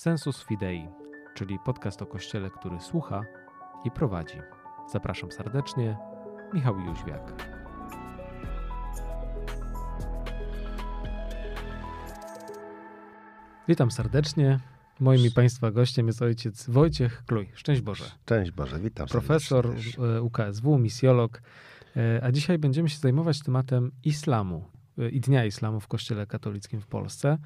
Sensus Fidei, czyli podcast o Kościele, który słucha i prowadzi. Zapraszam serdecznie, Michał Jóźwiak. Witam serdecznie. Moim i Państwa gościem jest ojciec Wojciech Kluj. Szczęść Boże. Szczęść Boże, witam Profesor e, UKSW, misjolog. E, a dzisiaj będziemy się zajmować tematem islamu i Dnia Islamu w Kościele Katolickim w Polsce.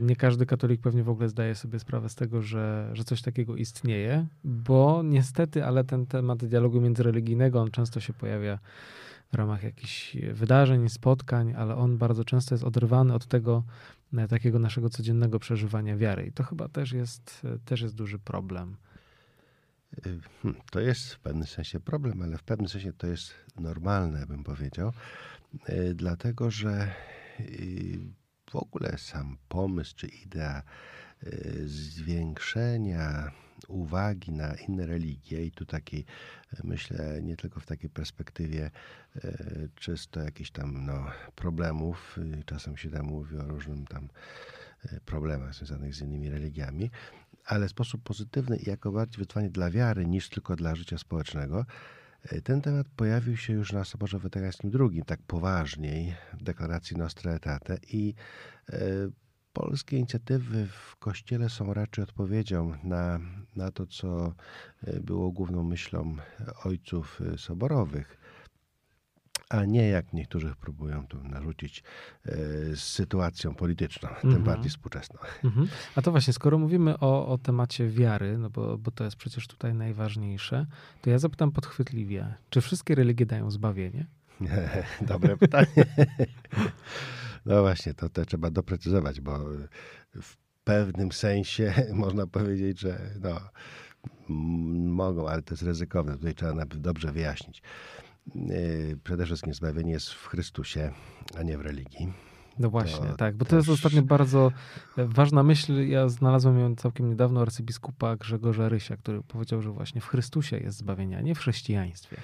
Nie każdy katolik pewnie w ogóle zdaje sobie sprawę z tego, że, że coś takiego istnieje, bo niestety, ale ten temat dialogu międzyreligijnego, on często się pojawia w ramach jakichś wydarzeń, spotkań, ale on bardzo często jest oderwany od tego e, takiego naszego codziennego przeżywania wiary. I to chyba też jest, e, też jest duży problem. Hmm, to jest w pewnym sensie problem, ale w pewnym sensie to jest normalne, bym powiedział, dlatego że y, w ogóle sam pomysł czy idea zwiększenia uwagi na inne religie i tu takiej, myślę, nie tylko w takiej perspektywie e, czysto jakichś tam no, problemów, czasem się tam mówi o różnym tam e, problemach związanych z innymi religiami, ale sposób pozytywny i jako bardziej wyzwanie dla wiary niż tylko dla życia społecznego, e, ten temat pojawił się już na Soborze Weterynarskim II, tak poważniej, w deklaracji Nostra Aetate i polskie inicjatywy w Kościele są raczej odpowiedzią na, na to, co e, było główną myślą ojców e, soborowych, a nie jak niektórzy próbują tu narzucić e, z sytuacją polityczną, mm -hmm. tym mhm. bardziej współczesną. Mm -hmm. A to właśnie, skoro mówimy o, o temacie wiary, no bo, bo to jest przecież tutaj najważniejsze, to ja zapytam podchwytliwie, czy wszystkie religie dają zbawienie? Dobre pytanie. No właśnie, to, to trzeba doprecyzować, bo w pewnym sensie można powiedzieć, że no, mogą, ale to jest ryzykowne. Tutaj trzeba dobrze wyjaśnić. Yy, przede wszystkim zbawienie jest w Chrystusie, a nie w religii. No właśnie, to tak, bo to jest ostatnio bardzo ważna myśl. Ja znalazłem ją całkiem niedawno arcybiskupa Grzegorza Rysia, który powiedział, że właśnie w Chrystusie jest zbawienie, a nie w chrześcijaństwie.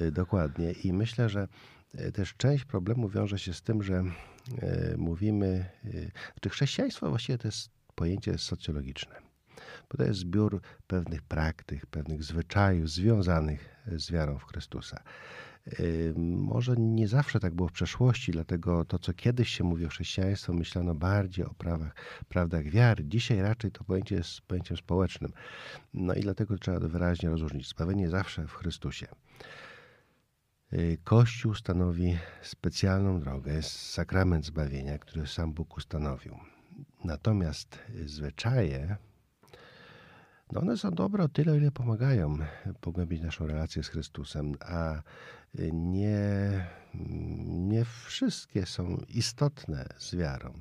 Yy, dokładnie. I myślę, że yy, też część problemu wiąże się z tym, że E, mówimy, e, czy chrześcijaństwo właściwie to jest pojęcie socjologiczne, bo to jest zbiór pewnych praktyk, pewnych zwyczajów związanych z wiarą w Chrystusa. E, może nie zawsze tak było w przeszłości, dlatego to, co kiedyś się mówi o chrześcijaństwie, myślano bardziej o prawach, prawdach wiary. Dzisiaj raczej to pojęcie jest pojęciem społecznym. No i dlatego trzeba wyraźnie rozróżnić. Zbawienie zawsze w Chrystusie. Y, Kościół stanowi specjalną drogę, jest sakrament zbawienia, który sam Bóg ustanowił. Natomiast zwyczaje, no one są dobre o tyle, ile pomagają pogłębić naszą relację z Chrystusem, a nie, nie wszystkie są istotne z wiarą.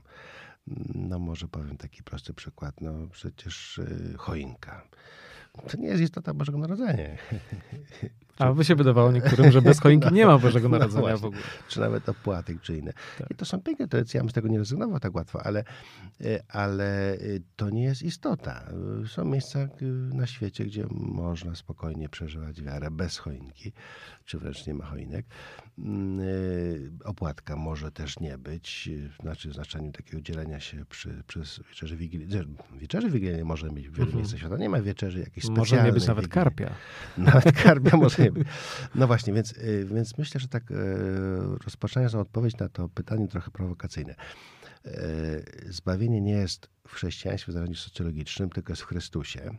No może powiem taki prosty przykład, no przecież y, choinka. To nie jest istota Bożego Narodzenia. A by się wydawało niektórym, że bez choinki no, nie ma Bożego no Narodzenia no w ogóle. Czy nawet opłatek, czy inne. Tak. I to są piękne tradycje, ja bym z tego nie rezygnował tak łatwo, ale, e, ale e, to nie jest istota. Są miejsca e, na świecie, gdzie można spokojnie przeżywać wiarę bez choinki, czy wręcz nie ma choinek. Mm, opłatka może też nie być, znaczy w znaczeniu takiego dzielenia się przy, przez wieczerzy wigilijnej. Wieczerzy wigilijnej może być w wielu mhm. miejscach świata. Nie ma wieczerzy jakiejś specjalnej. Może nie być nawet karpia. Nawet karpia może no właśnie, więc, y, więc myślę, że tak y, rozpoczynając odpowiedź na to pytanie trochę prowokacyjne. Y, zbawienie nie jest w chrześcijaństwie w zasadzie socjologicznym, tylko jest w Chrystusie.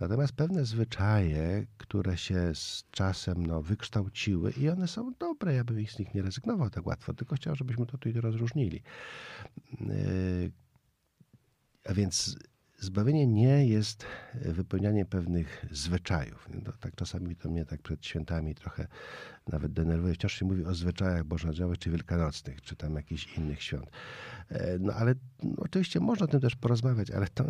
Natomiast pewne zwyczaje, które się z czasem no, wykształciły i one są dobre, ja bym z nich nie rezygnował tak łatwo, tylko chciał, żebyśmy to tutaj rozróżnili. A więc Zbawienie nie jest wypełnianiem pewnych zwyczajów. No, tak czasami to mnie tak przed świętami trochę nawet denerwuje. Wciąż się mówi o zwyczajach bożonarodzeniowych czy wielkanocnych, czy tam jakichś innych świąt. E, no ale no, oczywiście można o tym też porozmawiać, ale to,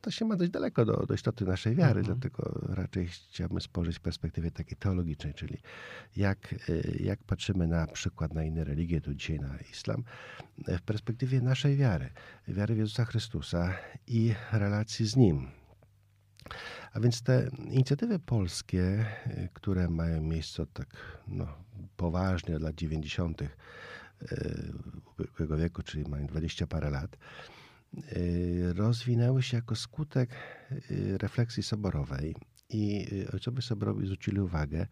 to się ma dość daleko do, do istoty naszej wiary, mhm. dlatego raczej chciałbym spojrzeć w perspektywie takiej teologicznej, czyli jak, e, jak patrzymy na przykład na inne religie, tu dzisiaj na islam, e, w perspektywie naszej wiary, wiary w Jezusa Chrystusa i relacji z Nim. A więc te inicjatywy polskie, które mają miejsce tak no, poważnie od lat 90., ubiegłego wieku, czyli mają dwadzieścia parę lat, rozwinęły się jako skutek refleksji soborowej i ojcowie soborowi zwrócili uwagę,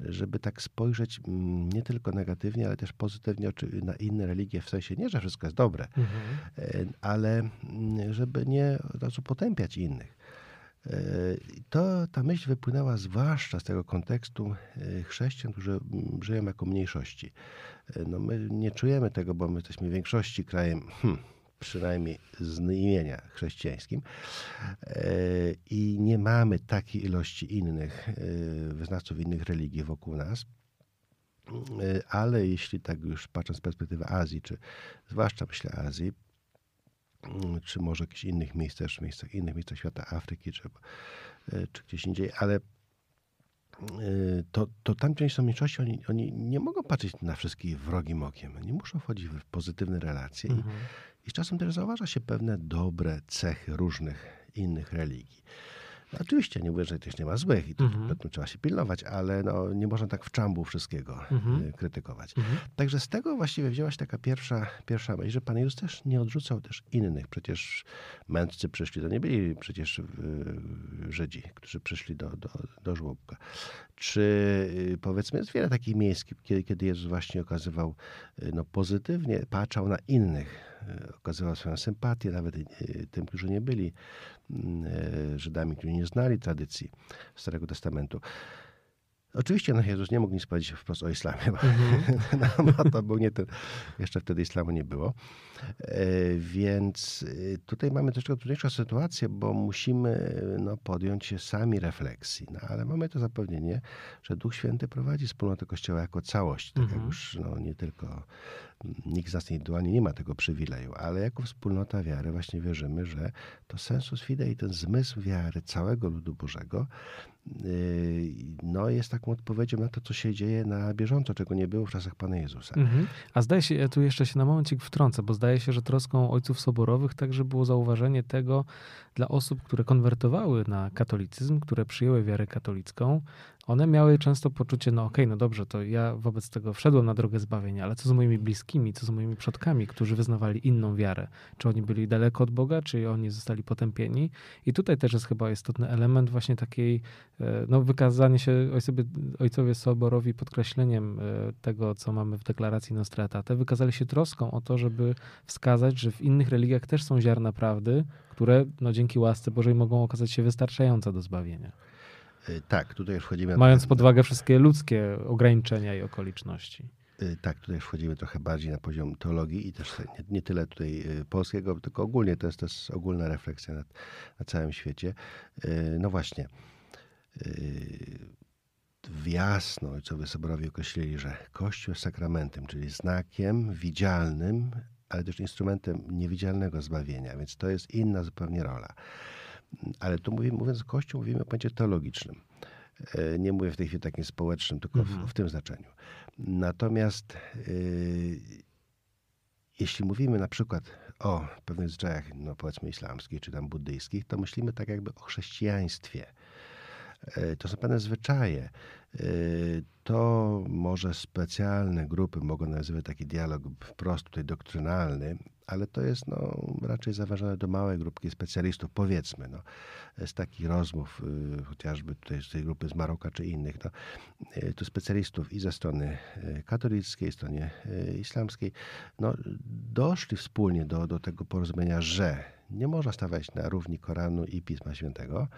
żeby tak spojrzeć mm, nie tylko negatywnie, ale też pozytywnie na inne religie, w sensie nie, że wszystko jest dobre, mhm. ale mm, żeby nie od razu potępiać innych. E, to ta myśl wypłynęła zwłaszcza z tego kontekstu e, chrześcijan, którzy mm, żyją jako mniejszości. E, no my nie czujemy tego, bo my jesteśmy w większości krajem, hmm, przynajmniej z imienia chrześcijańskim, i nie mamy takiej ilości innych wyznawców innych religii wokół nas. Ale jeśli tak już patrząc z perspektywy Azji, czy zwłaszcza myślę Azji, Mm, czy może jakichś innych miejsc też, miejscach, innych miejscach świata, Afryki, czy, e, czy gdzieś indziej, ale e, to, to tam część są mniejszości, oni, oni nie mogą patrzeć na wszystkich wrogim okiem. Oni muszą wchodzić w pozytywne relacje mhm. I z czasem też zauważa się pewne dobre cechy różnych innych religii. No, oczywiście nie mówię, że też nie ma złych i to, mhm. trzeba się pilnować, ale no, nie można tak w czambu wszystkiego mhm. Y, krytykować. Mhm. Także z tego właściwie wzięła się taka pierwsza, pierwsza myśl, że Pan Jezus też nie odrzucał też innych. Przecież mędrcy przyszli, to nie byli przecież y, Żydzi, którzy przyszli do, do, do żłobka. Czy y, powiedzmy jest wiele takich miejsc, kiedy, kiedy Jezus właśnie okazywał no, pozytywnie, patrzał na innych E, okazywał swoją sympatię nawet e, tym, którzy nie byli mm, e, Żydami, którzy nie znali tradycji Starego Testamentu. Oczywiście no, Jezus nie mógł nic powiedzieć wprost o islamie, bo mm-hmm. no, to był nie ten, jeszcze wtedy islamu nie było. Więc tutaj mamy troszkę trudniejszą sytuację, bo musimy no, podjąć się sami refleksji. No, ale mamy to zapewnienie, że Duch Święty prowadzi wspólnotę Kościoła jako całość, tak mm-hmm. jak mhm. już no, nie tylko nikt z nas indywidualnie nie ma tego przywileju, ale jako wspólnota wiary właśnie wierzymy, że to sensus fidei, ten zmysł wiary całego ludu Bożego, yy, no jest taką odpowiedzią na to, co się dzieje na bieżąco, czego nie było w czasach Pana Jezusa. Mhm. A zdaje się, ja tu jeszcze się na momencik wtrącę, bo zdaje się, że troską ojców soborowych także było zauważenie tego dla osób, które konwertowały na katolicyzm, które przyjęły wiarę katolicką, one miały często poczucie, no okej, okay, no dobrze, to ja wobec tego wszedłem na drogę zbawienia, ale co z moimi bliskimi, co z moimi przodkami, którzy wyznawali inną wiarę? Czy oni byli daleko od Boga, czy oni zostali potępieni? I tutaj też jest chyba istotny element właśnie takiej, e, no wykazanie się ojcowie, ojcowie Soborowi podkreśleniem e, tego, co mamy w deklaracji Nostratate, wykazali się troską o to, żeby wskazać, że w innych religiach też są ziarna prawdy, które no, dzięki łasce Bożej mogą okazać się wystarczające do zbawienia. Y, tak, tutaj wchodzimy. Mając pod uwagę wszystkie ludzkie ograniczenia i okoliczności. Y, tak, tutaj wchodzimy trochę bardziej na poziom teologii i też nie, nie tyle tutaj y, polskiego, tylko ogólnie to jest, to jest ogólna refleksja na, na całym świecie. No właśnie. W jasno ojcowie soborowi określili, że Kościół jest sakramentem, czyli znakiem widzialnym, ale też instrumentem niewidzialnego zbawienia, więc to jest inna zupełnie rola. Ale tu mówimy, mówiąc Kościół, mówimy o pojęciu teologicznym. E, nie mówię w tej chwili takim społecznym, tylko mhm. w, w, tym znaczeniu. Natomiast yy, jeśli mówimy na przykład o pewnych zwyczajach, no powiedzmy islamskich czy tam buddyjskich, to myślimy tak jakby o chrześcijaństwie. Yy, to są pewne zwyczaje. Yy, to może specjalne grupy mogą nazywać taki dialog wprost tutaj doktrynalny, ale to jest no, raczej zaważone do małej grupki specjalistów, powiedzmy, no, z takich rozmów, y, chociażby tutaj z tej grupy z Maroka czy innych, no, y, tu specjalistów i ze strony y, katolickiej, stronie y, islamskiej, no, doszli wspólnie do, do tego porozumienia, że nie można stawiać na równi Koranu i Pisma Świętego,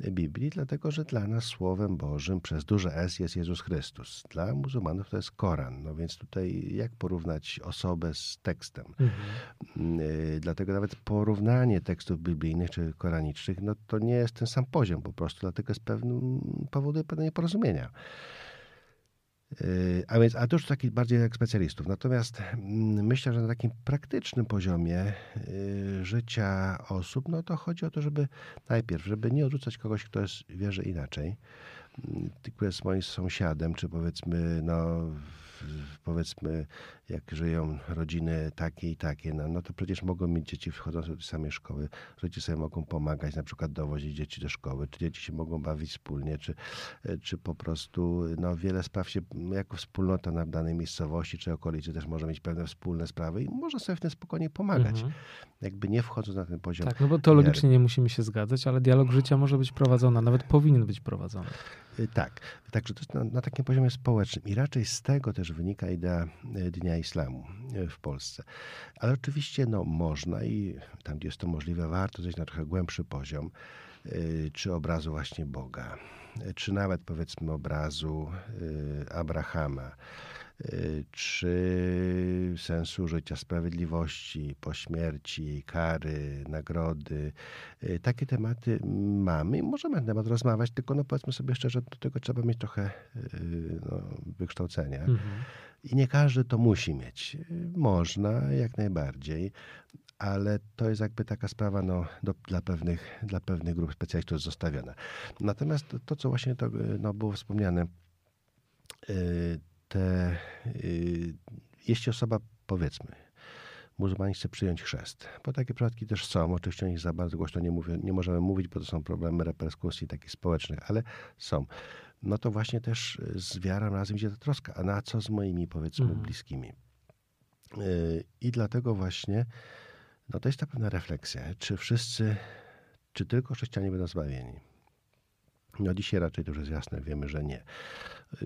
Biblii, dlatego że dla nas Słowem Bożym przez duże S jest Jezus Chrystus. Dla muzułmanów to jest Koran. No więc tutaj jak porównać osobę z tekstem? Mhm. Y, dlatego nawet porównanie tekstów biblijnych czy koranicznych, no to nie jest ten sam poziom po prostu, dlatego jest pewnym, powoduje pewne nieporozumienia. Yy, a więc, a to już takich bardziej jak specjalistów. Natomiast mm, myślę, że na takim praktycznym poziomie yy, życia osób, no to chodzi o to, żeby najpierw, żeby nie odrzucać kogoś, kto jest, wierzy inaczej, mm, kto jest moim sąsiadem, czy powiedzmy, no, powiedzmy, jak żyją rodziny takie i takie, no, no to przecież mogą mieć dzieci wchodzące do tej samej szkoły. Rodzice sobie mogą pomagać, na przykład dowozić dzieci do szkoły, czy dzieci się mogą bawić wspólnie, czy, czy po prostu no, wiele spraw się jako wspólnota na danej miejscowości czy okolicy też może mieć pewne wspólne sprawy i można sobie w tym spokojnie pomagać. Mhm. Jakby nie wchodząc na ten poziom. Tak, no bo teologicznie nie musimy się zgadzać, ale dialog życia może być prowadzony, nawet powinien być prowadzony. Y, tak, także to jest na, na, takim poziomie społecznym i raczej z tego też wynika idea y, Dnia Islamu y, w Polsce. Ale oczywiście no, można i tam, gdzie jest to możliwe, warto zejść na trochę głębszy poziom, czy obrazu właśnie Boga, czy nawet powiedzmy obrazu Abrahama, czy sensu życia, sprawiedliwości po śmierci, kary, nagrody. Takie tematy mamy i możemy na temat rozmawiać, tylko no powiedzmy sobie szczerze, do tego trzeba mieć trochę no, wykształcenia. Mhm. I nie każdy to musi mieć. Można jak najbardziej, ale to jest jakby taka sprawa no, do, dla, pewnych, dla pewnych grup specjalistów zostawiona. Natomiast to, to co właśnie to, no, było wspomniane, te, y, jeśli osoba, powiedzmy, muzułmanin chce przyjąć chrzest, bo takie przypadki też są, oczywiście o nich za bardzo głośno nie, mówię, nie możemy mówić, bo to są problemy reperskusji takich społecznych, ale są. No to właśnie też z wiarą razem idzie ta troska. A na co z moimi, powiedzmy, mhm. bliskimi? Y, I dlatego właśnie, no to jest ta pewna refleksja, czy wszyscy, czy tylko chrześcijanie będą zbawieni? No dzisiaj raczej to już jest jasne, wiemy, że nie.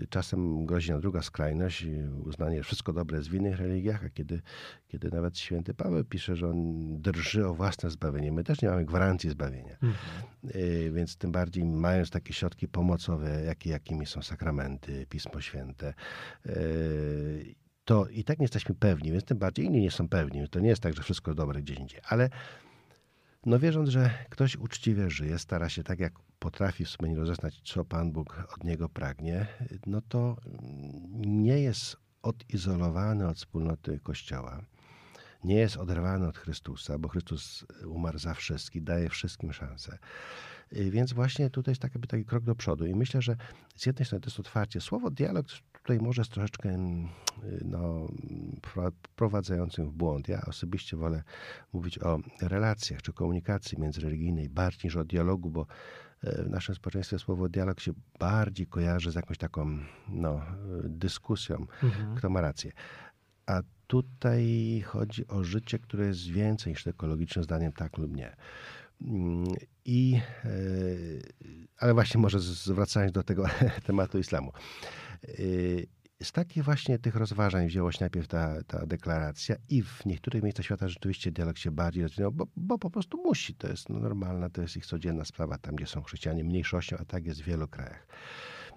Czasem grozi nam druga skrajność, uznanie, że wszystko dobre jest w innych religiach, a kiedy, kiedy nawet święty Paweł pisze, że on drży o własne zbawienie, my też nie mamy gwarancji zbawienia. Mhm. Y, więc tym bardziej mając takie środki pomocowe, jakie, jakimi są sakramenty, Pismo Święte, y, to i tak nie jesteśmy pewni, więc tym bardziej inni nie są pewni. To nie jest tak, że wszystko dobre gdzieś indziej, ale no wierząc, że ktoś uczciwie żyje, stara się tak, jak potrafi w sumie rozeznać, co Pan Bóg od niego pragnie, no to nie jest odizolowany od wspólnoty Kościoła. Nie jest oderwany od Chrystusa, bo Chrystus umarł za wszystkich, daje wszystkim szansę. Więc właśnie tutaj jest taki, taki krok do przodu. I myślę, że z jednej strony to jest otwarcie. Słowo dialog tutaj może jest troszeczkę no, wprowadzającym w błąd. Ja osobiście wolę mówić o relacjach czy komunikacji międzyreligijnej bardziej niż o dialogu, bo w naszym społeczeństwie słowo dialog się bardziej kojarzy z jakąś taką no, dyskusją, mhm. kto ma rację. A tutaj chodzi o życie, które jest więcej niż ekologiczne zdaniem tak lub nie. Mm, I, e, ale właśnie może zwracając do tego tematu islamu. E, z takich właśnie tych rozważań wzięła się najpierw ta, ta deklaracja i w niektórych miejscach świata rzeczywiście dialog się bardziej rozwinął, bo, bo po prostu musi. To jest no, normalna, to jest ich codzienna sprawa, tam gdzie są chrześcijanie mniejszością, a tak jest w wielu krajach.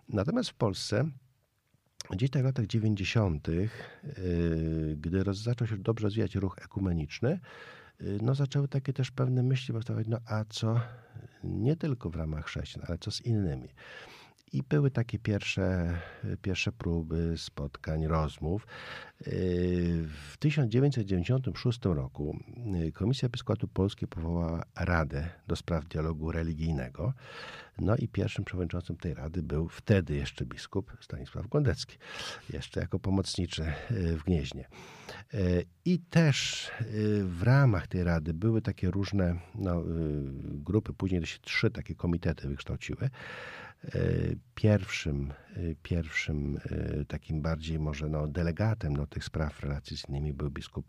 Natomiast w Polsce gdzieś tak w latach 90., yy, gdy roz, zaczął się dobrze rozwijać ruch ekumeniczny, yy, no zaczęły takie też pewne myśli powstawać, no a co nie tylko w ramach chrześcijan, ale co z innymi. I były takie pierwsze, pierwsze próby spotkań, rozmów. W 1996 roku Komisja Episkopatu Polskiej powołała Radę do spraw dialogu religijnego. No i pierwszym przewodniczącym tej rady był wtedy jeszcze biskup Stanisław Gondecki, jeszcze jako pomocniczy w Gnieźnie. I też w ramach tej rady były takie różne no, grupy, później się trzy takie komitety wykształciły. E, pierwszym, e, pierwszym e, takim bardziej może no, delegatem no, tych spraw relacji z innymi był biskup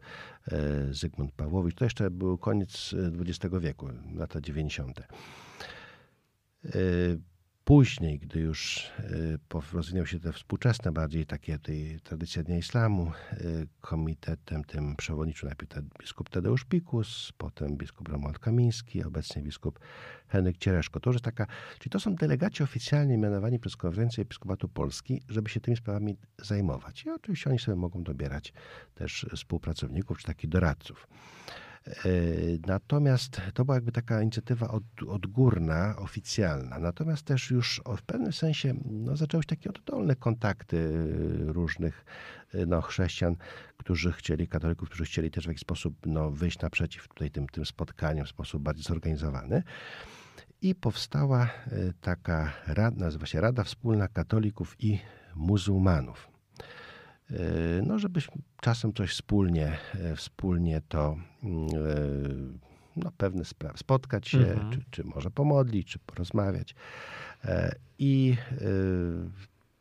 Zygmunt Pawłowicz. To jeszcze był koniec XX wieku, lata 90. Później, gdy już e, rozwinęły się te współczesne, bardziej takie tej tradycja Dnia Islamu, e, komitetem tym przewodniczył najpierw biskup Tadeusz Pikus, potem biskup Romuald Kamiński, obecnie biskup Henryk Ciereszko. To już jest taka, czyli to są delegaci oficjalnie mianowani przez Konferencję Episkopatu Polski, żeby się tymi sprawami zajmować. I oczywiście oni sobie mogą dobierać też współpracowników czy takich doradców. E, natomiast to była jakby taka inicjatywa od, odgórna, oficjalna. Natomiast też już w pewnym sensie no, zaczęły się takie oddolne kontakty różnych no, chrześcijan, którzy chcieli, katolików, którzy chcieli też w jakiś sposób no, wyjść naprzeciw tutaj tym, tym spotkaniom w sposób bardziej zorganizowany. I powstała e, taka rada, nazywa się Rada Wspólna Katolików i Muzułmanów. No żeby czasem coś wspólnie, wspólnie to no, pewne sprawy, spotkać się, mhm. czy, czy może pomodlić, czy porozmawiać. I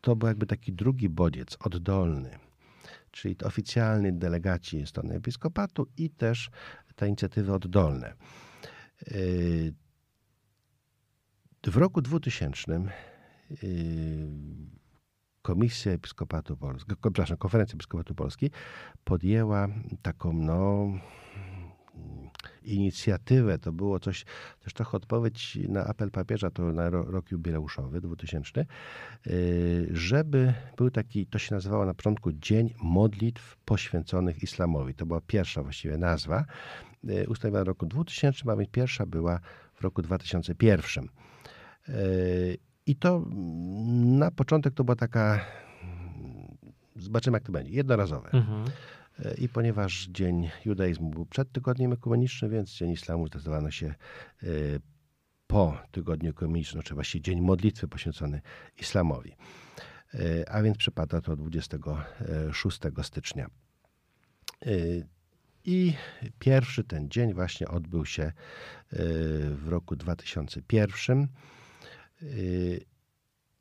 to był jakby taki drugi bodziec, oddolny, czyli oficjalni delegaci strony episkopatu i też te inicjatywy oddolne. W roku 2000 Komisja Episkopatu Polski, przepraszam, Konferencja Episkopatu Polski podjęła taką, no, inicjatywę, to było coś, też trochę odpowiedź na apel papieża, to na rok jubileuszowy 2000, y, żeby był taki, to się nazywało na początku Dzień Modlitw Poświęconych Islamowi. To była pierwsza właściwie nazwa, y, ustanowiona w roku 2000, a więc pierwsza była w roku 2001. I to mm, na początek to była taka, zobaczymy jak to będzie, jednorazowe. Mhm. E, I ponieważ Dzień Judaizmu był przed Tygodniem Ekumenicznym, więc Dzień Islamu zdecydowano się e, po Tygodniu Ekumenicznym, czy właściwie Dzień Modlitwy poświęcony Islamowi. E, a więc przypada to 26 stycznia. I pierwszy ten dzień właśnie odbył się w roku 2001.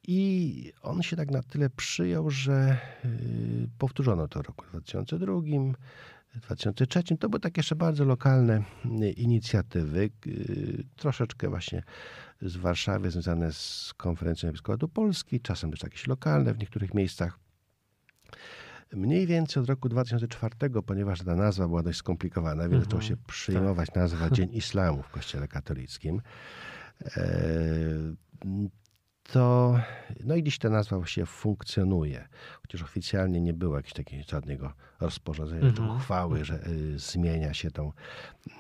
I on się tak na tyle przyjął, że y, powtórzono to w roku 2002, 2003. To były takie jeszcze bardzo lokalne y, inicjatywy, y, troszeczkę właśnie z Warszawy, związane z konferencją Episkopatu Polski, czasem też jakieś lokalne w niektórych miejscach. Mniej więcej od roku 2004, ponieważ ta nazwa była dość skomplikowana, więc zaczęło się przyjmować tak. nazwa Dzień Islamu w Kościele katolickim. To no i dziś ta nazwa właściwie funkcjonuje, chociaż oficjalnie nie było jakiegoś takiego żadnego rozporządzenia -hmm. czy uchwały, że y, zmienia się tą,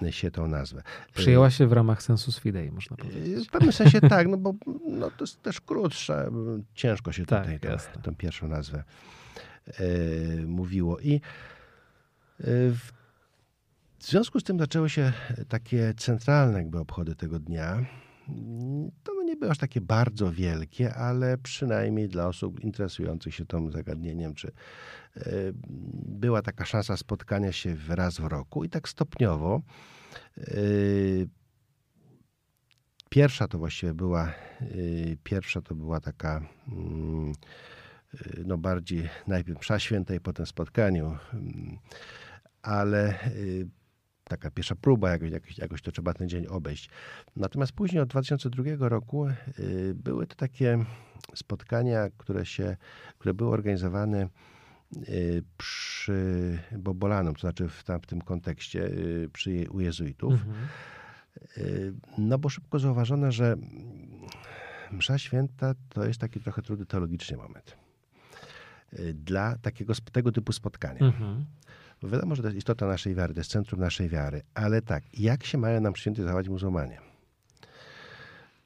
się tą nazwę. Przyjęła się w ramach sensu fidei, można powiedzieć. W pewnym sensie tak, no bo no, to jest też krótsze, ciężko się tak, tutaj tą, tą, pierwszą nazwę y, mówiło. I y, w związku z tym zaczęły się takie centralne jakby obchody tego dnia to były aż takie bardzo wielkie, ale przynajmniej dla osób interesujących się tym zagadnieniem, czy e, była taka szansa spotkania się raz w roku i tak stopniowo. E, pierwsza to właściwie była, e, pierwsza to była taka mm, no bardziej najpierw msza i potem spotkaniu, mm, ale taka pierwsza próba, jakoś, jakoś, jakoś to trzeba ten dzień obejść. Natomiast później od 2002 roku y, były to takie spotkania, które, się, które były organizowane y, przy Bobolanum, to znaczy w tym kontekście y, przy, u jezuitów. Mhm. No bo szybko zauważono, że msza święta to jest taki trochę trudny teologicznie moment dla takiego, tego typu spotkania. Mhm. Wiadomo, że to jest istota naszej wiary, to jest centrum naszej wiary. Ale tak, jak się mają nam święty zachować muzułmanie?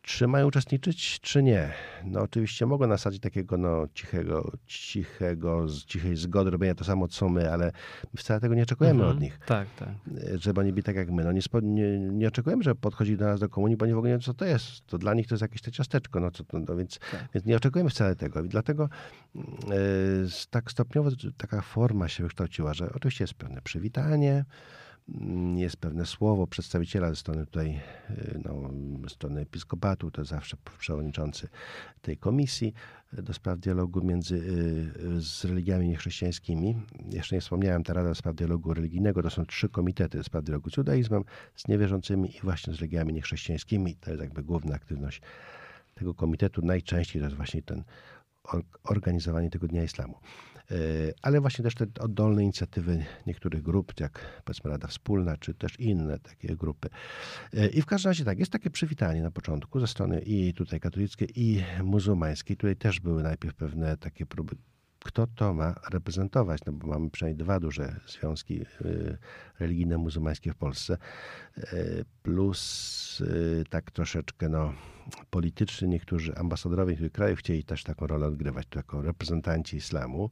Czy mają uczestniczyć, czy nie? No oczywiście mogą nasadzić takiego no, cichego, cichego, cichej zgody, robienia to samo, co my, ale my wcale tego nie oczekujemy mhm, od nich. Tak, tak. Żeby oni byli tak jak my. No nie, nie, nie oczekujemy, że podchodzi do nas do komunii, bo oni w ogóle nie wiedzą, co to jest. To dla nich to jest jakieś te ciasteczko, no, co no więc, tak. więc nie oczekujemy wcale tego. I dlatego yy, tak stopniowo taka forma się wykształciła, że oczywiście jest pewne przywitanie, jest pewne słowo przedstawiciela ze strony tutaj, y, no, strony episkopatu, to zawsze przewodniczący tej komisji do spraw dialogu między y, z religiami niechrześcijańskimi. Jeszcze nie wspomniałem, ta Rada do Spraw Dialogu Religijnego to są trzy komitety do spraw dialogu z judaizmem, z niewierzącymi i właśnie z religiami niechrześcijańskimi. To jest jakby główna aktywność tego komitetu. Najczęściej to jest właśnie ten organizowanie tego Dnia Islamu. E, ale właśnie też te oddolne inicjatywy niektórych grup, jak powiedzmy Rada Wspólna, czy też inne takie grupy. E, I w każdym razie tak, jest takie przywitanie na początku ze strony i tutaj katolickiej, i muzułmańskiej. Tutaj też były najpierw pewne takie próby kto to ma reprezentować, no bo mamy przynajmniej dwa duże związki y, religijne muzułmańskie w Polsce, plus tak troszeczkę no, polityczny, niektórzy ambasadorowie niektórych krajów chcieli też taką rolę odgrywać, jako reprezentanci islamu,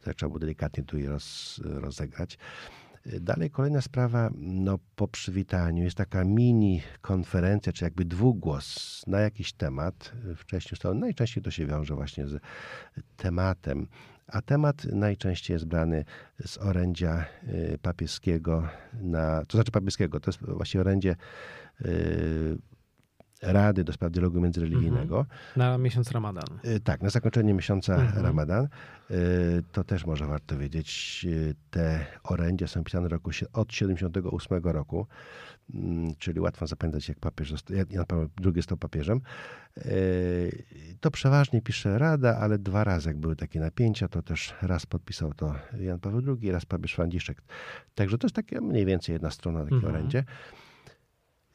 to trzeba było delikatnie tu je roz, rozegrać. Dalej kolejna sprawa, no po przywitaniu jest taka mini konferencja, czy jakby dwugłos na jakiś temat. Wcześniej ustalono, najczęściej to się wiąże właśnie z tematem a temat najczęściej jest brany z orędzia y, papieskiego, na, to znaczy papieskiego, to jest właśnie orędzie y, Rady do spraw dialogu międzyreligijnego. Mhm. Na miesiąc Ramadan. Y, tak, na zakończenie miesiąca mhm. Ramadan. To też może warto wiedzieć. Te orędzia są pisane roku, od 78 roku. Mm, czyli łatwo zapamiętać, jak papież Jan Paweł II został papieżem. To przeważnie pisze Rada, ale dwa razy, jak były takie napięcia, to też raz podpisał to Jan Paweł II, raz papież Franciszek. Także to jest takie mniej więcej jedna strona takiego mhm. orędzie.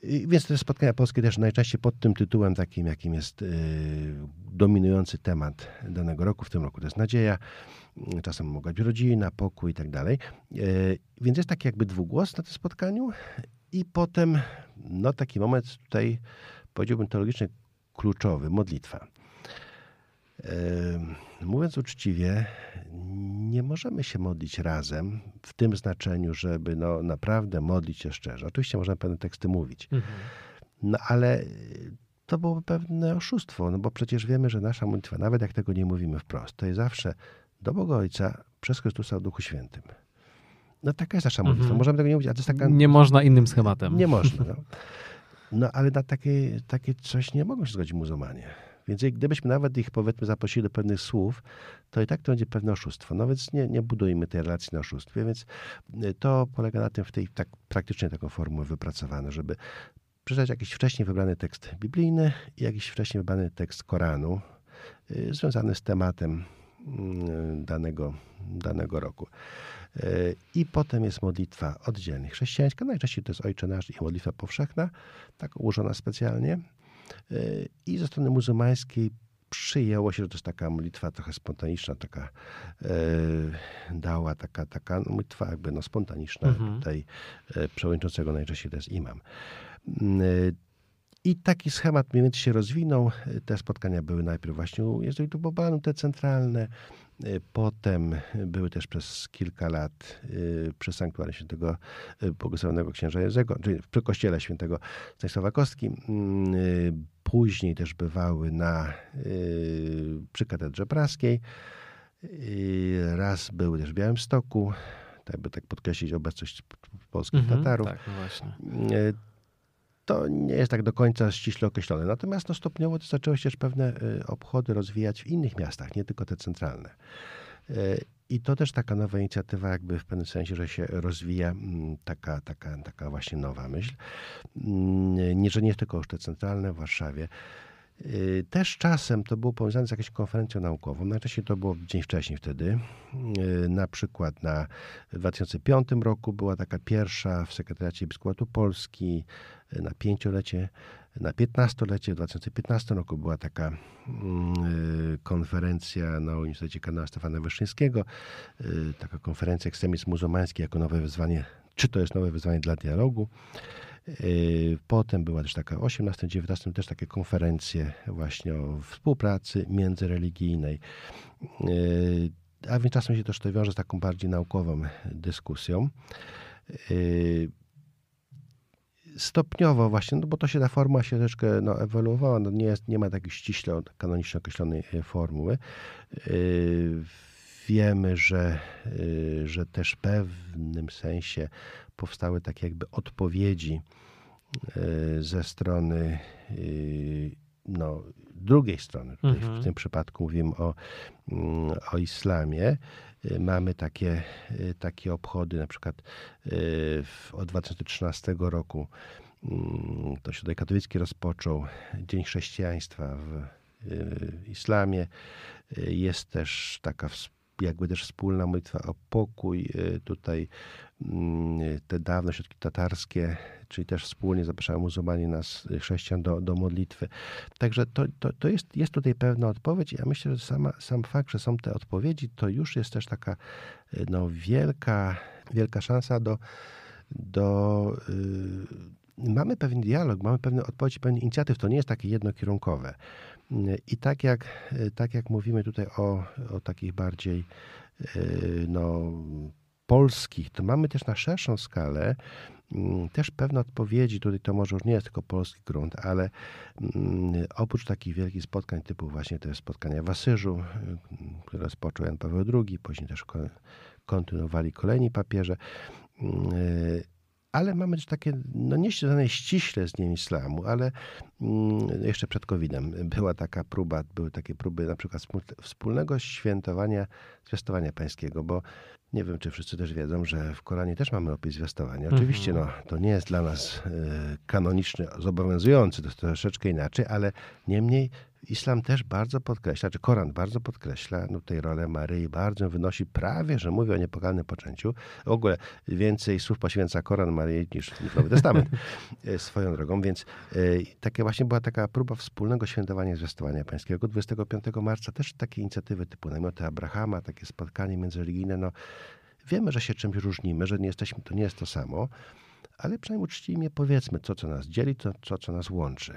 Więc te spotkania polskie też najczęściej pod tym tytułem takim, jakim jest y, dominujący temat danego roku. W tym roku to jest nadzieja, czasem mogła być rodzina, pokój i tak dalej. Y, więc jest taki jakby dwugłos na tym spotkaniu i potem, no taki moment tutaj, powiedziałbym teologicznie kluczowy, modlitwa. Mówiąc uczciwie, nie możemy się modlić razem w tym znaczeniu, żeby no, naprawdę modlić się szczerze. Oczywiście możemy pewne teksty mówić, mhm. no ale to byłoby pewne oszustwo, no bo przecież wiemy, że nasza modlitwa, nawet jak tego nie mówimy wprost, to jest zawsze do Boga Ojca przez Chrystusa w Duchu Świętym. No taka jest nasza modlitwa. Mhm. Możemy tego nie mówić, a to jest taka... Nie można innym schematem. Nie można. No, no ale na takie, takie coś nie mogą się zgodzić muzułmanie. Więc gdybyśmy nawet ich powiedzmy zaprosili do pewnych słów, to i tak to będzie pewne oszustwo. No więc nie, nie budujmy tej relacji na oszustwie. Więc y, to polega na tym w tej tak praktycznie taką formułę wypracowano, żeby przeczytać jakiś wcześniej wybrany tekst biblijny i jakiś wcześniej wybrany tekst Koranu y, związany z tematem y, danego, danego roku. I potem jest modlitwa oddzielnie chrześcijańska. Najczęściej to jest Ojcze Nasz i modlitwa powszechna, tak ułożona specjalnie. I ze strony muzułmańskiej przyjęło się, że to jest taka modlitwa trochę spontaniczna, taka e, dała taka, taka no, modlitwa jakby no, spontaniczna mhm. tutaj e, przewodniczącego najczęściej to jest imam. E, i taki schemat mniej więcej się rozwinął. Te spotkania były najpierw właśnie u jezuitów Bobanu, te centralne. Potem były też przez kilka lat y, przy sanktuarium świętego y, błogosławionego księża Jerzego, czyli przy kościele świętego Stanisława Kostki. Mm, y, później też bywały na, przy katedrze praskiej. Raz były też w Białymstoku, tak by tak podkreślić obecność polskich mhm, Tatarów. Tak, no właśnie to nie jest tak do końca ściśle określone. Natomiast no, stopniowo to zaczęły się też pewne y, obchody rozwijać w innych miastach, nie tylko te centralne. Y, I to też taka nowa inicjatywa, jakby w pewnym sensie, że się rozwija mm, taka, taka, taka właśnie nowa myśl. Mm, nie, że nie tylko już te centralne w Warszawie. Y, też czasem to było powiązane z jakąś konferencją naukową. Najczęściej to było dzień wcześniej wtedy. Na przykład na 2005 roku była taka pierwsza w Sekretariacie Biskupatu Polski na pięciolecie, na piętnastolecie. W 2015 roku była taka mm, y, konferencja na Uniwersytecie Kardynała Stefana Wyszyńskiego, y, taka konferencja ekstremizm muzułmański jako nowe wyzwanie, czy to jest nowe wyzwanie dla dialogu. Y, potem była też taka w 18-19 też takie konferencje właśnie o współpracy międzyreligijnej. A więc czasem się też to wiąże z taką bardziej naukową dyskusją stopniowo właśnie, no bo to się ta formuła się troszeczkę no, ewoluowała, no nie, jest, nie ma takiej ściśle kanonicznie określonej e, formuły. Yy, wiemy, że, yy, że też w pewnym sensie powstały takie jakby odpowiedzi yy, ze strony no, drugiej strony. Mhm. W tym przypadku mówimy o, mm, o islamie. Y, mamy takie, y, takie obchody, na przykład y, od 2013 roku mm, to się katolicki rozpoczął Dzień Chrześcijaństwa w islamie. Jest też taka jakby też wspólna modlitwa o pokój. Tutaj mm, te dawne środki tatarskie czyli też wspólnie zapraszają muzułmanie nas, chrześcijan, do, do modlitwy. Także to, to, to jest, jest tutaj pewna odpowiedź. Ja myślę, że sama, sam fakt, że są te odpowiedzi, to już jest też taka no, wielka, wielka szansa do, do yy, mamy pewien dialog, mamy pewne odpowiedzi, pewne inicjatyw. To nie jest takie jednokierunkowe. I tak jak, tak jak mówimy tutaj o, o takich bardziej yy, no, polskich, to mamy też na szerszą skalę mm, też pewne odpowiedzi. Tutaj to może już nie jest tylko polski grunt, ale mm, oprócz takich wielkich spotkań typu właśnie te spotkania w Asyżu, y, które rozpoczął Jan Paweł II, później też kontynuowali kolejni papieże, y, ale mamy też takie, no nie związane ściśle z dniem islamu, ale mm, jeszcze przed COVID-em była taka próba, były takie próby na przykład wspólnego świętowania zwiastowania pańskiego, bo nie wiem, czy wszyscy też wiedzą, że w Koranie też mamy opis zwiastowania. Oczywiście mhm. no, to nie jest dla nas y, kanoniczny, zobowiązujący, to jest troszeczkę inaczej, ale niemniej Islam też bardzo podkreśla, czy Koran bardzo podkreśla no, tej rolę Maryi, bardzo wynosi prawie, że mówi o niepokalnym poczęciu. W ogóle więcej słów poświęca Koran Maryi niż, niż Nowy Testament e, swoją drogą, więc e, takie właśnie była taka próba wspólnego świętowania zwiastowania pańskiego. 25 marca też takie inicjatywy typu namioty Abrahama, takie spotkanie międzyreligijne, no wiemy, że się czymś różnimy, że nie jesteśmy, to nie jest to samo, ale przynajmniej uczciwie powiedzmy, co co nas dzieli, to co co nas łączy.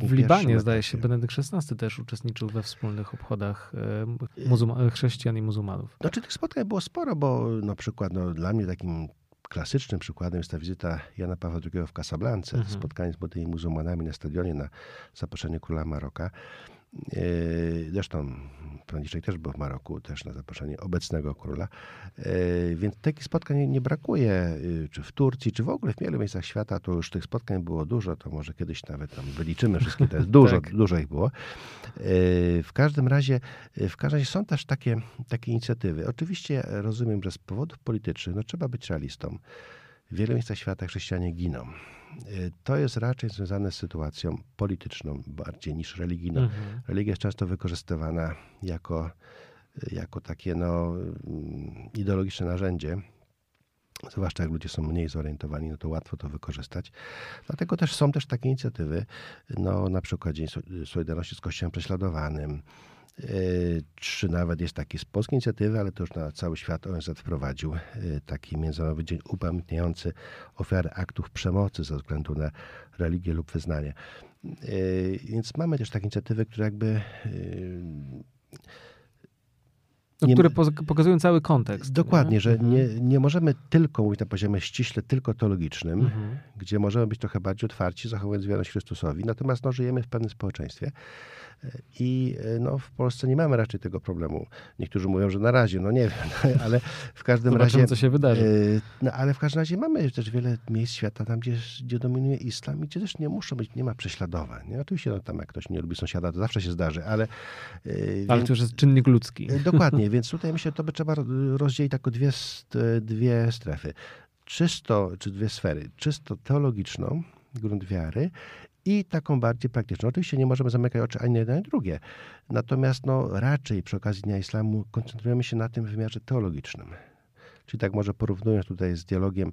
w Libanie, zdaje się, Benedykt XVI też uczestniczył we wspólnych obchodach e, muzułma- chrześcijan i muzułmanów. Znaczy tych spotkań było sporo, bo na przykład no, dla mnie takim klasycznym przykładem jest ta wizyta Jana Pawła II w Casablance, mhm. spotkanie z młodymi muzułmanami na stadionie na zaproszenie króla Maroka. E, zresztą Franciszek też był w Maroku, też na zaproszenie obecnego króla. E, więc takich spotkań nie brakuje, e, czy w Turcji, czy w ogóle w wielu miejscach świata. To już tych spotkań było dużo, to może kiedyś nawet tam wyliczymy wszystkie, jest dużo, tak. dużo ich było. W każdym razie, w każdym razie są też takie, takie inicjatywy. Oczywiście rozumiem, że z powodów politycznych no, trzeba być realistą. W wielu miejscach świata chrześcijanie giną. Y, to jest raczej związane z sytuacją polityczną bardziej niż religijną. Mhm. Religia jest często wykorzystywana jako, jako takie no, mm, ideologiczne narzędzie. Zwłaszcza jak ludzie są mniej zorientowani, no to łatwo to wykorzystać. Dlatego też są też takie inicjatywy, no, na przykład Dzień Solidarności z Kościołem Prześladowanym, czy nawet jest taki z polskiej inicjatywy, ale to już na cały świat ONZ wprowadził e, taki Międzynarodowy Dzień upamiętniający ofiary aktów przemocy ze względu na religię lub wyznanie. E, więc mamy też takie inicjatywy, które jakby e, no, nie, które pokazują cały kontekst. Dokładnie, nie? że mhm. nie, nie możemy tylko mówić na poziomie ściśle tylko teologicznym, mhm. gdzie możemy być trochę bardziej otwarci, zachowując wierność Chrystusowi, natomiast no, żyjemy w pewnym społeczeństwie, i e, no, w Polsce nie mamy raczej tego problemu. Niektórzy mówią, że na razie, no nie wiem, ale w każdym Zobaczymy, razie. co się wydarzy. E, no, ale w każdym razie mamy też wiele miejsc świata, tam gdzie, gdzie dominuje islam i gdzie też nie muszą być, nie ma prześladowań. Nie? Oczywiście no, tam jak ktoś nie lubi sąsiada, to zawsze się zdarzy, ale. E, ale więc, to już jest czynnik ludzki. Dokładnie, więc tutaj myślę, to by trzeba rozdzielić jako dwie, dwie strefy. Czysto, czy dwie sfery. Czysto teologiczną, grunt wiary i taką bardziej praktyczną. Oczywiście nie możemy zamykać oczy ani na jedno, ani drugie. Natomiast no, raczej przy okazji Dnia Islamu koncentrujemy się na tym wymiarze teologicznym. Czyli tak może porównując tutaj z dialogiem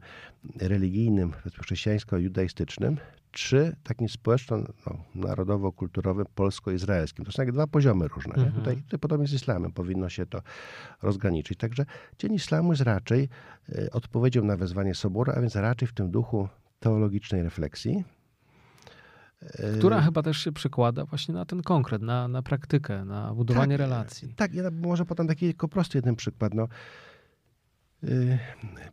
religijnym, chrześcijańsko-judaistycznym, czy takim społeczno-narodowo-kulturowym, polsko-izraelskim. To są jak dwa poziomy różne. Mhm. Tutaj, tutaj podobnie z islamem powinno się to rozgraniczyć. Także Dzień Islamu jest raczej e, odpowiedzią na wezwanie Soboru, a więc raczej w tym duchu teologicznej refleksji, która yy, chyba też się przekłada właśnie na ten konkret, na, na praktykę, na budowanie tak, relacji. Tak, ja może podam taki tylko prosty jeden przykład. No, yy,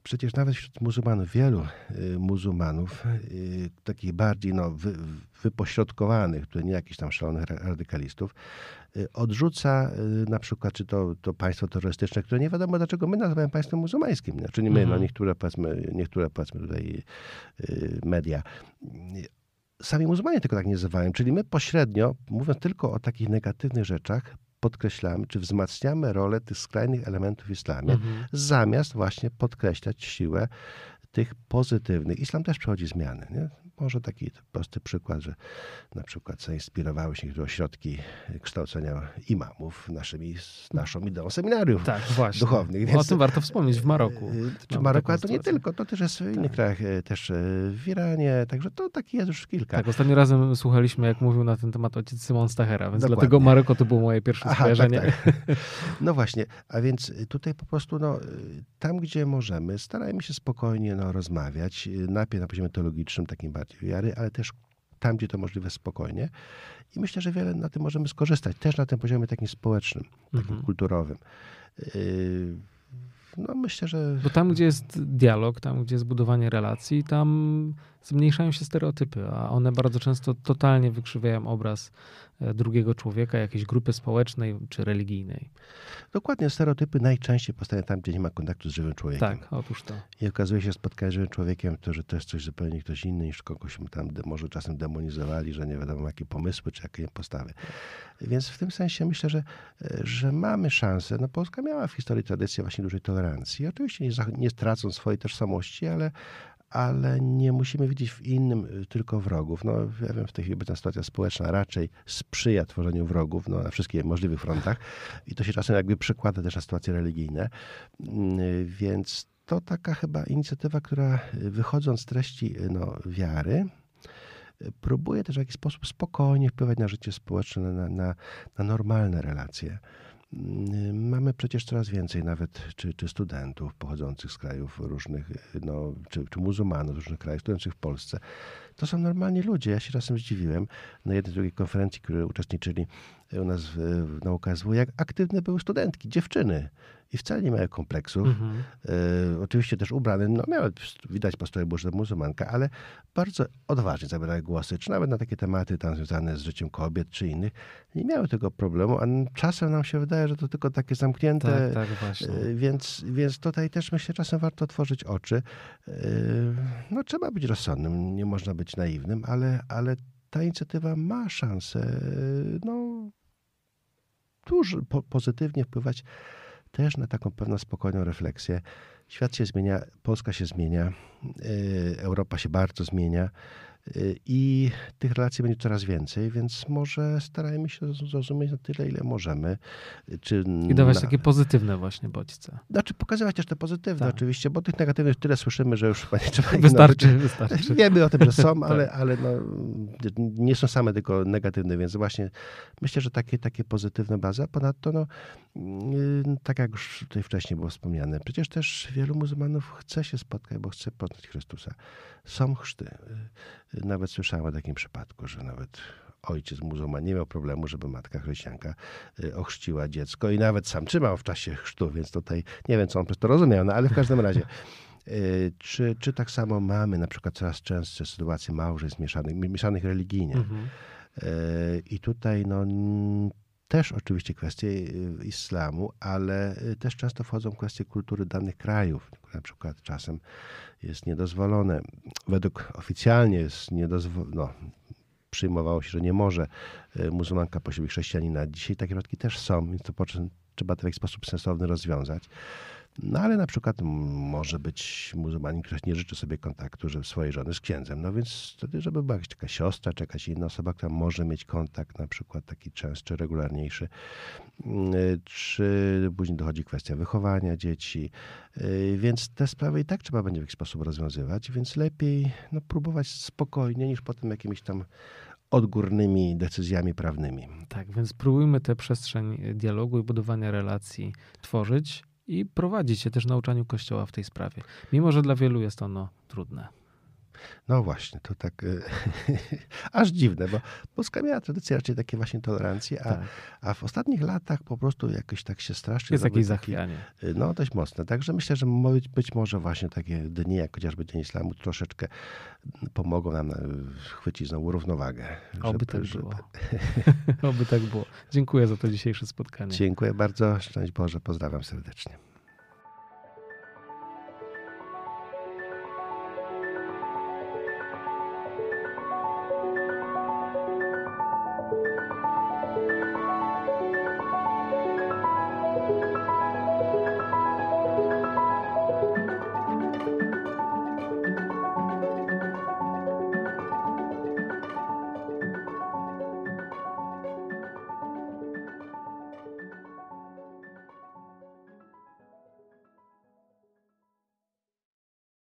przecież nawet wśród muzułmanów, wielu yy, muzułmanów, takich bardziej no, wy, wypośrodkowanych, które nie jakichś tam szalonych radykalistów, odrzuca na przykład, czy to, to państwo terrorystyczne, które nie wiadomo dlaczego my nazywamy państwem muzułmańskim. Znaczy nie my, no mhm. niektóre powiedzmy, niektóre powiedzmy tutaj media sami muzułmanie tego tak nie nazywają. Czyli my pośrednio, mówiąc tylko o takich negatywnych rzeczach, podkreślamy, czy wzmacniamy rolę tych skrajnych elementów w islamie, mhm. zamiast właśnie podkreślać siłę tych pozytywnych. Islam też przechodzi zmiany. Nie? Może taki prosty przykład, że na przykład zainspirowały się ośrodki kształcenia imamów naszymi, naszą ideą seminariów tak, właśnie. duchownych. Więc, o tym warto wspomnieć w Maroku. E, czy Maroku, to nie tylko, to też jest w innych tak. krajach, e, też e, w Iranie, także to taki jest już kilka. Tak, ostatnio razem słuchaliśmy, jak mówił na ten temat ojciec Simon Stachera, więc Dokładnie. dlatego Maroko to było moje pierwsze Aha, tak, skojarzenie. Tak, tak. No właśnie, a więc tutaj po prostu no, tam, gdzie możemy, starajmy się spokojnie no, rozmawiać, najpierw na poziomie teologicznym, takim bardziej wiary, ale też tam, gdzie to możliwe, spokojnie. I myślę, że wiele na tym możemy skorzystać, też na tym poziomie takim społecznym, takim mhm. kulturowym. Yy, no myślę, że... Bo tam, gdzie jest dialog, tam, gdzie jest budowanie relacji, tam zmniejszają się stereotypy, a one bardzo często totalnie wykrzywiają obraz e, drugiego człowieka, jakiejś grupy społecznej czy religijnej. Dokładnie, stereotypy najczęściej powstają tam, gdzie nie ma kontaktu z żywym człowiekiem. Tak, otóż to. I okazuje się, spotkać z żywym człowiekiem, to, że to jest coś zupełnie ktoś inny niż kogoś tam może czasem demonizowali, że nie wiadomo jakie pomysły czy jakie postawy. Więc w tym sensie myślę, że, że mamy szansę. No Polska miała w historii tradycję właśnie dużej tolerancji. Oczywiście nie, nie swojej tożsamości, ale, ale nie musimy widzieć w innym y, tylko wrogów. No, ja wiem, w tej chwili obecna sytuacja społeczna raczej sprzyja tworzeniu wrogów no, na wszystkich możliwych frontach i to się czasem jakby przekłada też na sytuacje religijne. Mm, więc to taka chyba inicjatywa, która y, wychodząc z treści y, no, wiary, próbuje też w jakiś sposób spokojnie wpływać na życie społeczne, na, na, na normalne relacje. Mm, mamy przecież coraz więcej nawet czy, czy studentów pochodzących z krajów różnych, no, czy, czy muzułmanów różnych krajów, studentujących w Polsce. To są normalni ludzie. Ja się czasem zdziwiłem na jednej drugiej konferencji, które uczestniczyli u nas w, w nauka SW, jak aktywne były studentki, dziewczyny i wcale nie miały kompleksów. Mhm. E, oczywiście też ubrane, no miały, widać po prostu, że to muzułmanka, ale bardzo odważnie zabierały głosy, czy nawet na takie tematy tam związane z życiem kobiet, czy innych. Nie miały tego problemu, a czasem nam się wydaje, że to tylko takie zamknięte. Tak, tak, właśnie. E, więc, więc tutaj też myślę, czasem warto otworzyć oczy. E, no trzeba być rozsądnym, nie można być naiwnym, ale, ale ta inicjatywa ma szansę no, dużo po, pozytywnie wpływać też na taką pewną spokojną refleksję. Świat się zmienia, Polska się zmienia, y, Europa się bardzo zmienia. Y, I tych relacji będzie coraz więcej, więc może starajmy się zrozumieć na tyle, ile możemy. Czy I dawać na... takie pozytywne właśnie bodźce. Znaczy pokazywać też te pozytywne tak. oczywiście, bo tych negatywnych tyle słyszymy, że już nie trzeba Wystarczy, wystarczy. Wiemy o tym, że są, tak. ale, ale no, nie są same tylko negatywne, więc właśnie myślę, że takie, takie pozytywne bazy. A ponadto, no, yy, tak jak już tutaj wcześniej było wspomniane, przecież też wielu muzułmanów chce się spotkać, bo chce poznać Chrystusa. Są chrzty nawet słyszałem o takim przypadku, że nawet ojciec muzułman nie miał problemu, żeby matka chrześcijanka y, ochrzciła dziecko i nawet sam trzymał w czasie chrztu, więc tutaj nie wiem, co on przez to rozumiał, no ale w każdym razie. Y, czy, czy tak samo mamy na przykład coraz częstsze sytuacje małżeństw mieszanych, mieszanych religijnie? Mhm. Y, I tutaj no, też oczywiście kwestie islamu, ale też często wchodzą kwestie kultury danych krajów. Na przykład czasem jest niedozwolone. Według oficjalnie jest niedozwolone. No, przyjmowało się, że nie może e, muzułmanka posiłek chrześcijanina. Dzisiaj takie przypadki też są, więc to trzeba to w jakiś sposób sensowny rozwiązać. No ale na przykład może być muzułmanin, który nie życzy sobie kontaktu że swojej żony z księdzem. No więc wtedy, żeby była jakaś taka siostra, czy jakaś inna osoba, która może mieć kontakt, na przykład taki częstszy, regularniejszy. Mm, czy później dochodzi kwestia wychowania dzieci. Y, więc te sprawy i tak trzeba będzie w jakiś sposób rozwiązywać, więc lepiej no, próbować spokojnie niż potem jakimiś tam odgórnymi decyzjami prawnymi. Tak, więc próbujmy tę przestrzeń dialogu i budowania relacji tworzyć i prowadzić się też nauczaniu Kościoła w tej sprawie, mimo że dla wielu jest ono trudne. No właśnie, to tak e, aż dziwne, bo Polska miała tradycję raczej takiej właśnie tolerancji, a, tak. a w ostatnich latach po prostu jakoś tak się strasznie... Jest jakieś zachwianie. E, no dość mocne. Także myślę, że być, być może właśnie takie dni, jak chociażby Dzień Islamu, troszeczkę pomogą nam e, chwycić znowu równowagę. Oby żeby, tak żeby... było. Oby tak było. Dziękuję za to dzisiejsze spotkanie. Dziękuję bardzo. Szczęść Boże. Pozdrawiam serdecznie.